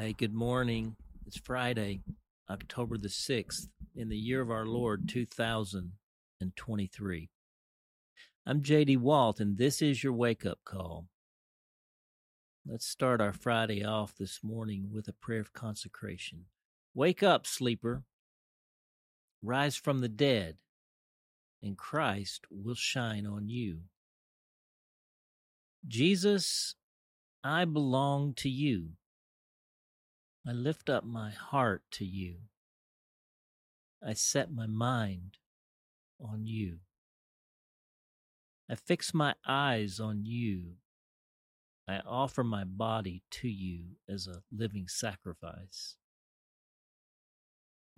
Hey, good morning. It's Friday, October the 6th, in the year of our Lord 2023. I'm JD Walt, and this is your wake up call. Let's start our Friday off this morning with a prayer of consecration. Wake up, sleeper. Rise from the dead, and Christ will shine on you. Jesus, I belong to you. I lift up my heart to you. I set my mind on you. I fix my eyes on you. I offer my body to you as a living sacrifice.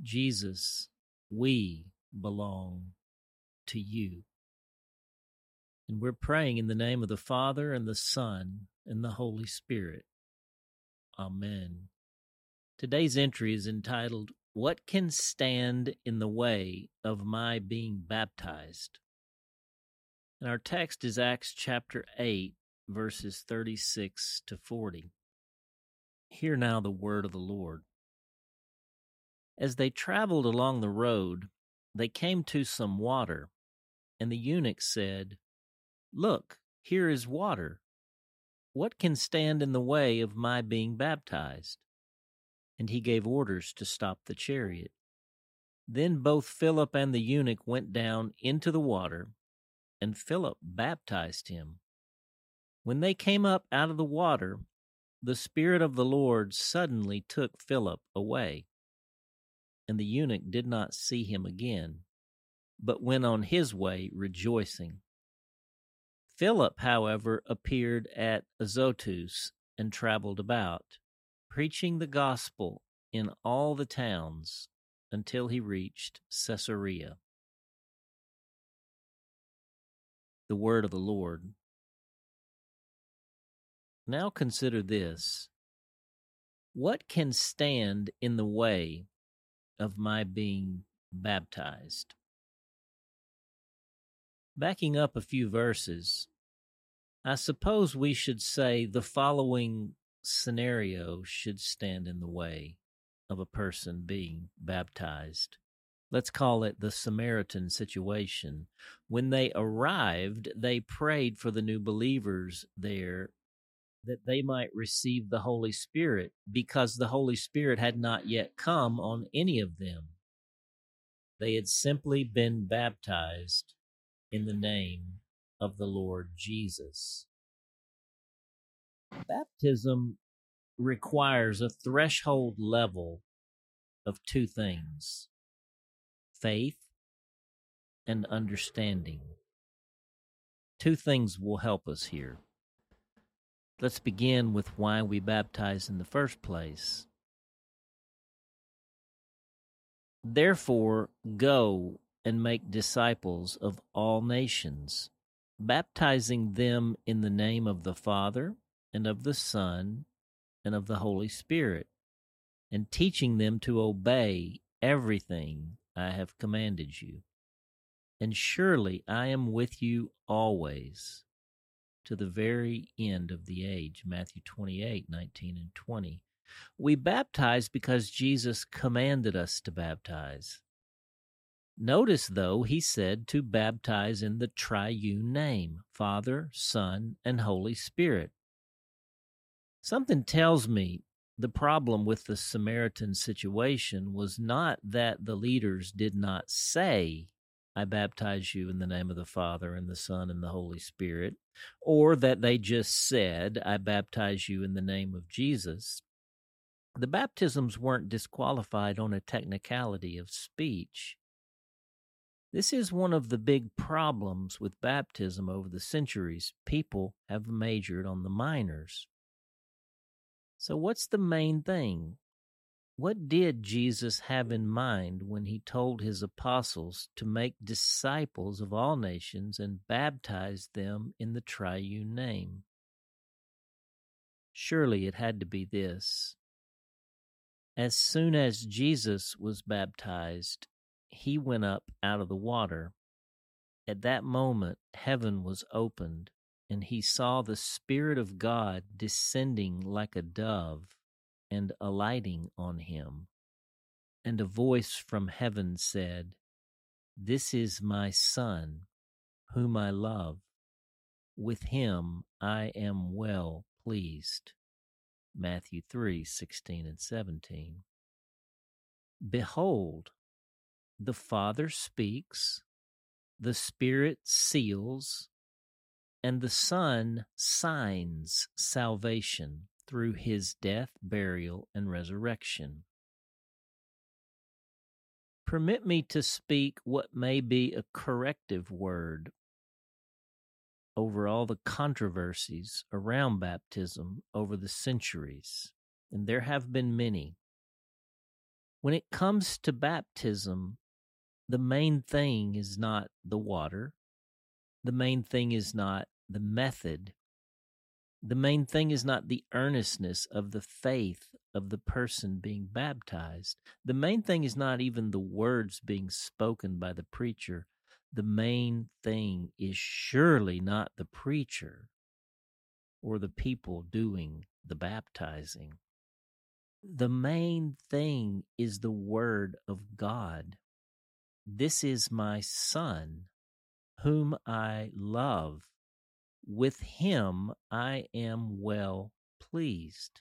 Jesus, we belong to you. And we're praying in the name of the Father and the Son and the Holy Spirit. Amen. Today's entry is entitled, What Can Stand in the Way of My Being Baptized? And our text is Acts chapter 8, verses 36 to 40. Hear now the word of the Lord. As they traveled along the road, they came to some water, and the eunuch said, Look, here is water. What can stand in the way of my being baptized? And he gave orders to stop the chariot. Then both Philip and the eunuch went down into the water, and Philip baptized him. When they came up out of the water, the Spirit of the Lord suddenly took Philip away, and the eunuch did not see him again, but went on his way rejoicing. Philip, however, appeared at Azotus and traveled about preaching the gospel in all the towns until he reached Caesarea. The word of the Lord. Now consider this. What can stand in the way of my being baptized? Backing up a few verses, I suppose we should say the following scenario should stand in the way of a person being baptized. Let's call it the Samaritan situation. When they arrived, they prayed for the new believers there that they might receive the Holy Spirit because the Holy Spirit had not yet come on any of them. They had simply been baptized in the name of the Lord Jesus. Baptism requires a threshold level of two things faith and understanding. Two things will help us here. Let's begin with why we baptize in the first place. Therefore, go and make disciples of all nations, baptizing them in the name of the Father and of the Son and of the Holy Spirit, and teaching them to obey everything I have commanded you. And surely I am with you always to the very end of the age. Matthew 28 19 and 20. We baptize because Jesus commanded us to baptize. Notice, though, he said to baptize in the triune name Father, Son, and Holy Spirit. Something tells me the problem with the Samaritan situation was not that the leaders did not say, I baptize you in the name of the Father and the Son and the Holy Spirit, or that they just said, I baptize you in the name of Jesus. The baptisms weren't disqualified on a technicality of speech. This is one of the big problems with baptism over the centuries. People have majored on the minors. So, what's the main thing? What did Jesus have in mind when he told his apostles to make disciples of all nations and baptize them in the triune name? Surely it had to be this. As soon as Jesus was baptized, he went up out of the water. At that moment, heaven was opened and he saw the Spirit of God descending like a dove and alighting on him. And a voice from heaven said, This is my Son, whom I love. With him I am well pleased. Matthew 3 16 and 17. Behold, the Father speaks, the Spirit seals, and the Son signs salvation through his death, burial, and resurrection. Permit me to speak what may be a corrective word over all the controversies around baptism over the centuries, and there have been many. When it comes to baptism, the main thing is not the water, the main thing is not the method, the main thing is not the earnestness of the faith of the person being baptized. The main thing is not even the words being spoken by the preacher the main thing is surely not the preacher or the people doing the baptizing. The main thing is the Word of God. This is my Son, whom I love. With him I am well pleased.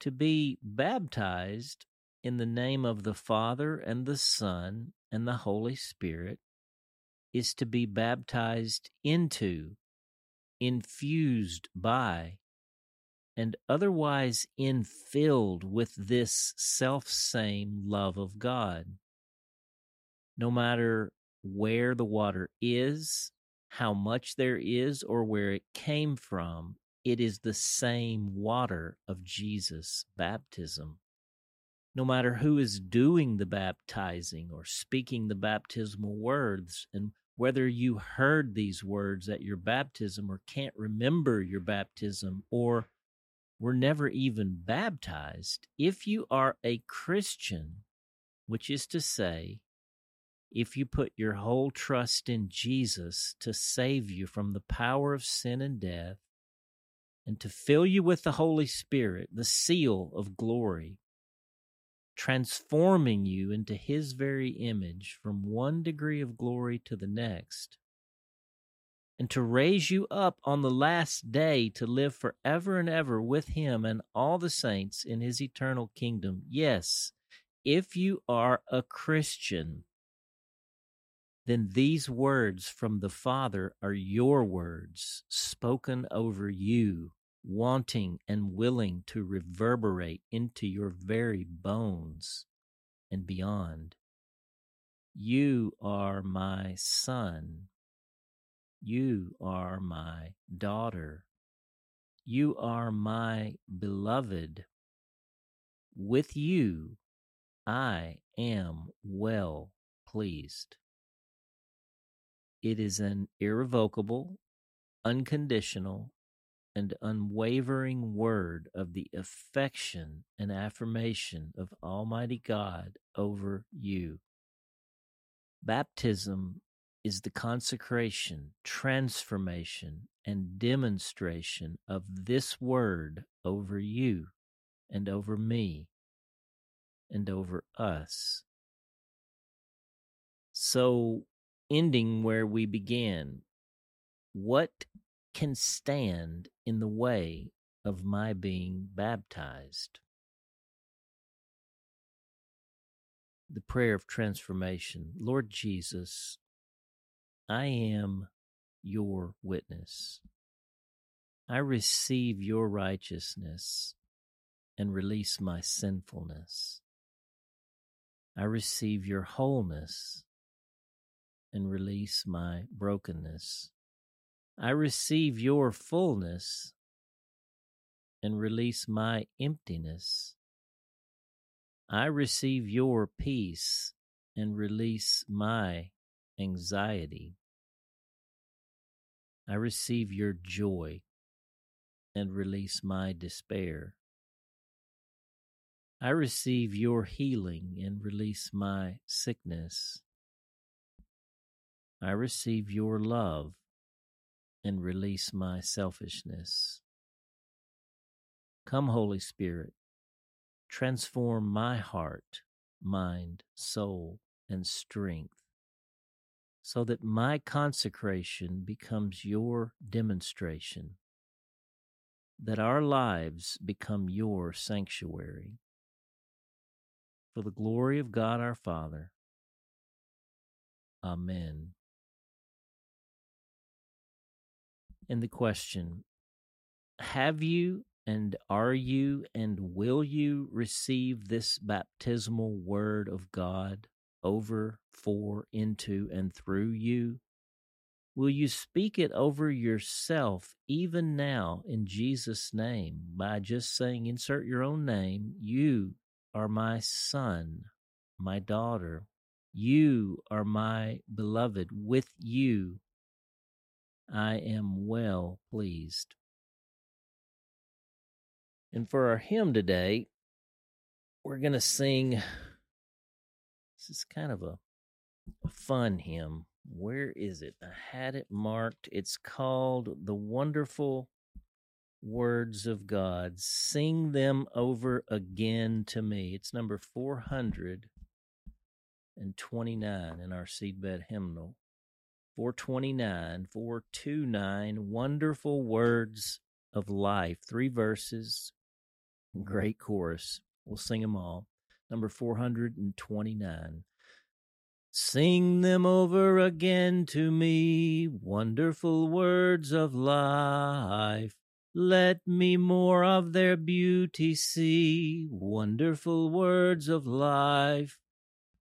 To be baptized in the name of the Father and the Son and the Holy Spirit is to be baptized into, infused by, and otherwise infilled with this self same love of God. No matter where the water is, how much there is, or where it came from, it is the same water of Jesus' baptism. No matter who is doing the baptizing or speaking the baptismal words, and whether you heard these words at your baptism or can't remember your baptism or were never even baptized, if you are a Christian, which is to say, if you put your whole trust in Jesus to save you from the power of sin and death, and to fill you with the Holy Spirit, the seal of glory, transforming you into his very image from one degree of glory to the next, and to raise you up on the last day to live forever and ever with him and all the saints in his eternal kingdom. Yes, if you are a Christian, then these words from the Father are your words spoken over you wanting and willing to reverberate into your very bones and beyond. You are my son. You are my daughter. You are my beloved. With you I am well pleased. It is an irrevocable, unconditional, and unwavering word of the affection and affirmation of Almighty God over you. Baptism is the consecration, transformation, and demonstration of this word over you and over me and over us. So, ending where we began, what can stand in the way of my being baptized. The prayer of transformation. Lord Jesus, I am your witness. I receive your righteousness and release my sinfulness. I receive your wholeness and release my brokenness. I receive your fullness and release my emptiness. I receive your peace and release my anxiety. I receive your joy and release my despair. I receive your healing and release my sickness. I receive your love and release my selfishness. Come, Holy Spirit, transform my heart, mind, soul, and strength so that my consecration becomes your demonstration, that our lives become your sanctuary. For the glory of God our Father. Amen. And the question Have you and are you and will you receive this baptismal word of God over, for, into, and through you? Will you speak it over yourself even now in Jesus' name by just saying, insert your own name? You are my son, my daughter. You are my beloved. With you I am well pleased. And for our hymn today, we're going to sing this is kind of a, a fun hymn. Where is it? I had it marked. It's called The Wonderful Words of God. Sing them over again to me. It's number 429 in our seedbed hymnal. 429, 429, wonderful words of life. Three verses, great chorus. We'll sing them all number 429. Sing them over again to me, wonderful words of life. Let me more of their beauty see, wonderful words of life.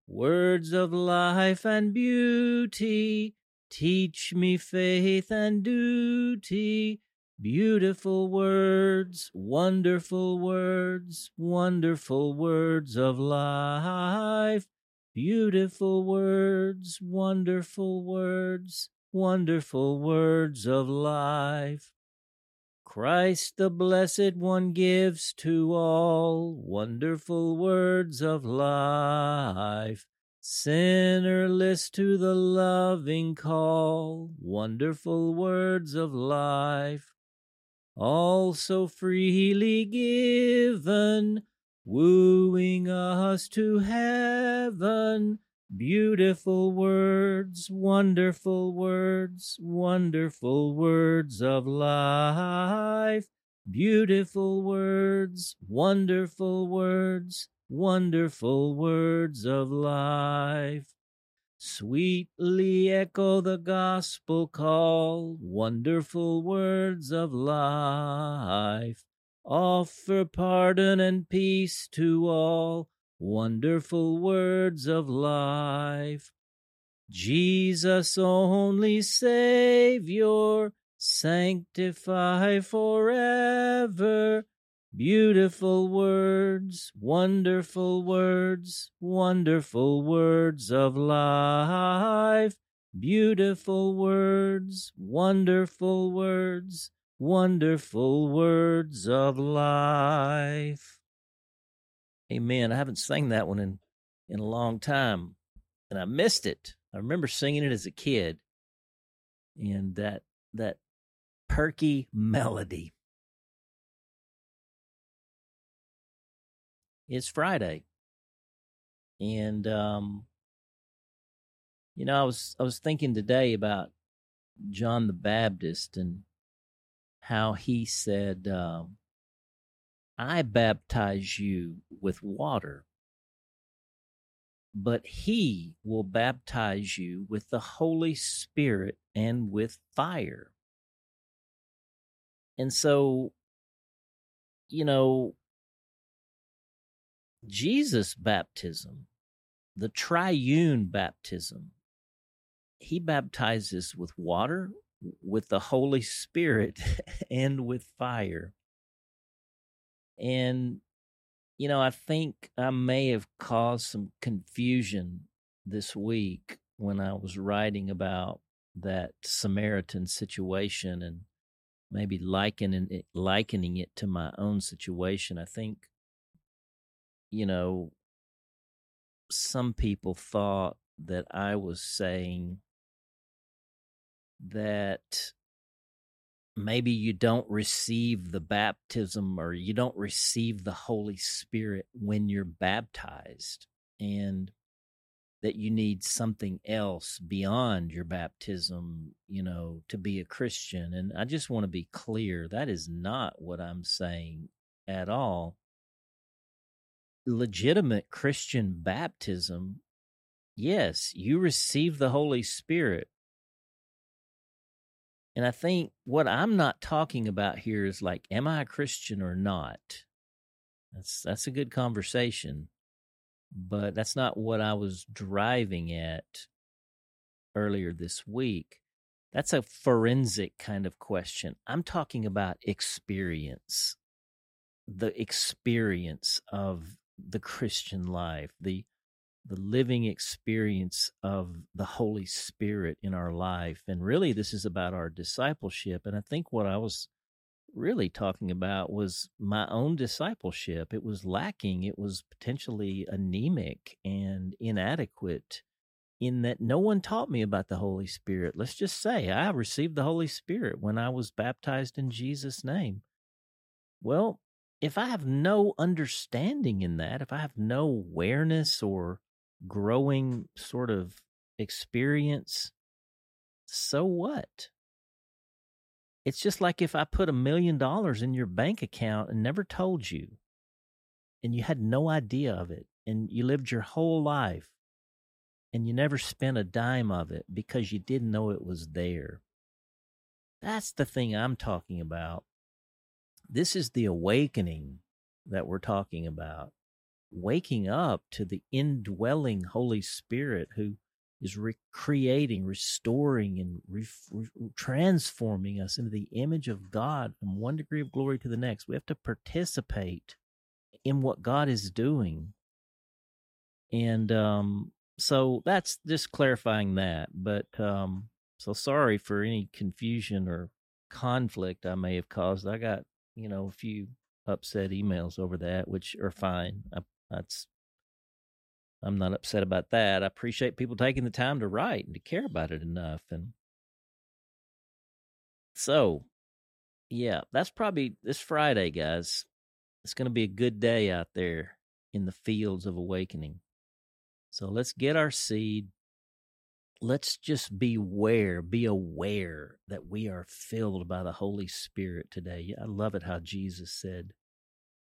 Words of life and beauty, teach me faith and duty. Beautiful words, wonderful words, wonderful words of life. Beautiful words, wonderful words, wonderful words of life. Christ the Blessed One gives to all wonderful words of life. Sinner, list to the loving call, wonderful words of life all so freely given, wooing us to heaven. Beautiful words, wonderful words, wonderful words of life. Beautiful words, wonderful words, wonderful words of life. Sweetly echo the gospel call, wonderful words of life. Offer pardon and peace to all, wonderful words of life. Jesus only Savior, sanctify forever Beautiful words, wonderful words, wonderful words of life. Beautiful words, wonderful words, wonderful words of life. Amen. I haven't sang that one in, in a long time, and I missed it. I remember singing it as a kid, and that that perky melody is Friday. And um you know, I was I was thinking today about John the Baptist and how he said, um, I baptize you with water, but he will baptize you with the Holy Spirit and with fire. And so, you know, Jesus' baptism, the triune baptism, he baptizes with water, with the Holy Spirit, and with fire. And, you know, I think I may have caused some confusion this week when I was writing about that Samaritan situation and maybe likening it, likening it to my own situation. I think you know, some people thought that I was saying that maybe you don't receive the baptism or you don't receive the Holy Spirit when you're baptized, and that you need something else beyond your baptism, you know, to be a Christian. And I just want to be clear that is not what I'm saying at all. Legitimate Christian baptism, yes, you receive the Holy Spirit and I think what I'm not talking about here is like, am I a Christian or not? That's that's a good conversation, but that's not what I was driving at earlier this week. That's a forensic kind of question. I'm talking about experience, the experience of the Christian life, the the living experience of the Holy Spirit in our life. And really, this is about our discipleship. And I think what I was really talking about was my own discipleship. It was lacking, it was potentially anemic and inadequate in that no one taught me about the Holy Spirit. Let's just say I received the Holy Spirit when I was baptized in Jesus' name. Well, if I have no understanding in that, if I have no awareness or growing sort of experience, so what? It's just like if I put a million dollars in your bank account and never told you, and you had no idea of it, and you lived your whole life, and you never spent a dime of it because you didn't know it was there. That's the thing I'm talking about. This is the awakening that we're talking about waking up to the indwelling Holy Spirit who is recreating, restoring, and re- re- transforming us into the image of God from one degree of glory to the next. We have to participate in what God is doing. And um, so that's just clarifying that. But um, so sorry for any confusion or conflict I may have caused. I got, you know, a few upset emails over that, which are fine. I that's I'm not upset about that. I appreciate people taking the time to write and to care about it enough. And so, yeah, that's probably this Friday, guys. It's going to be a good day out there in the fields of awakening. So let's get our seed. Let's just be aware, be aware that we are filled by the Holy Spirit today. I love it how Jesus said,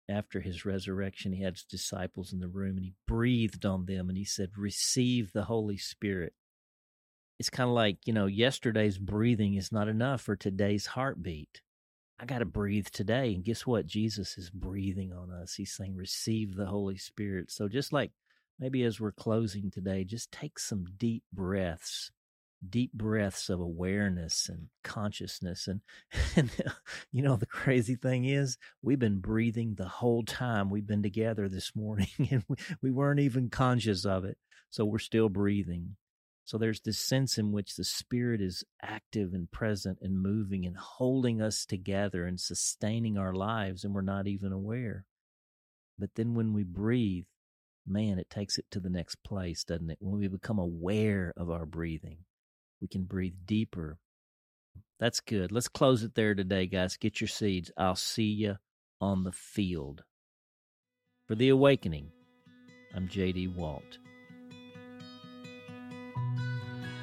after his resurrection, he had his disciples in the room and he breathed on them and he said, Receive the Holy Spirit. It's kind of like, you know, yesterday's breathing is not enough for today's heartbeat. I got to breathe today. And guess what? Jesus is breathing on us. He's saying, Receive the Holy Spirit. So just like maybe as we're closing today, just take some deep breaths deep breaths of awareness and consciousness and and you know the crazy thing is we've been breathing the whole time we've been together this morning and we, we weren't even conscious of it so we're still breathing. So there's this sense in which the spirit is active and present and moving and holding us together and sustaining our lives and we're not even aware. But then when we breathe man it takes it to the next place doesn't it when we become aware of our breathing we can breathe deeper. That's good. Let's close it there today, guys. Get your seeds. I'll see you on the field. For the awakening, I'm JD Walt.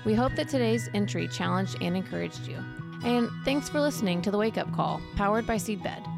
We hope that today's entry challenged and encouraged you. And thanks for listening to the Wake Up Call, powered by Seedbed.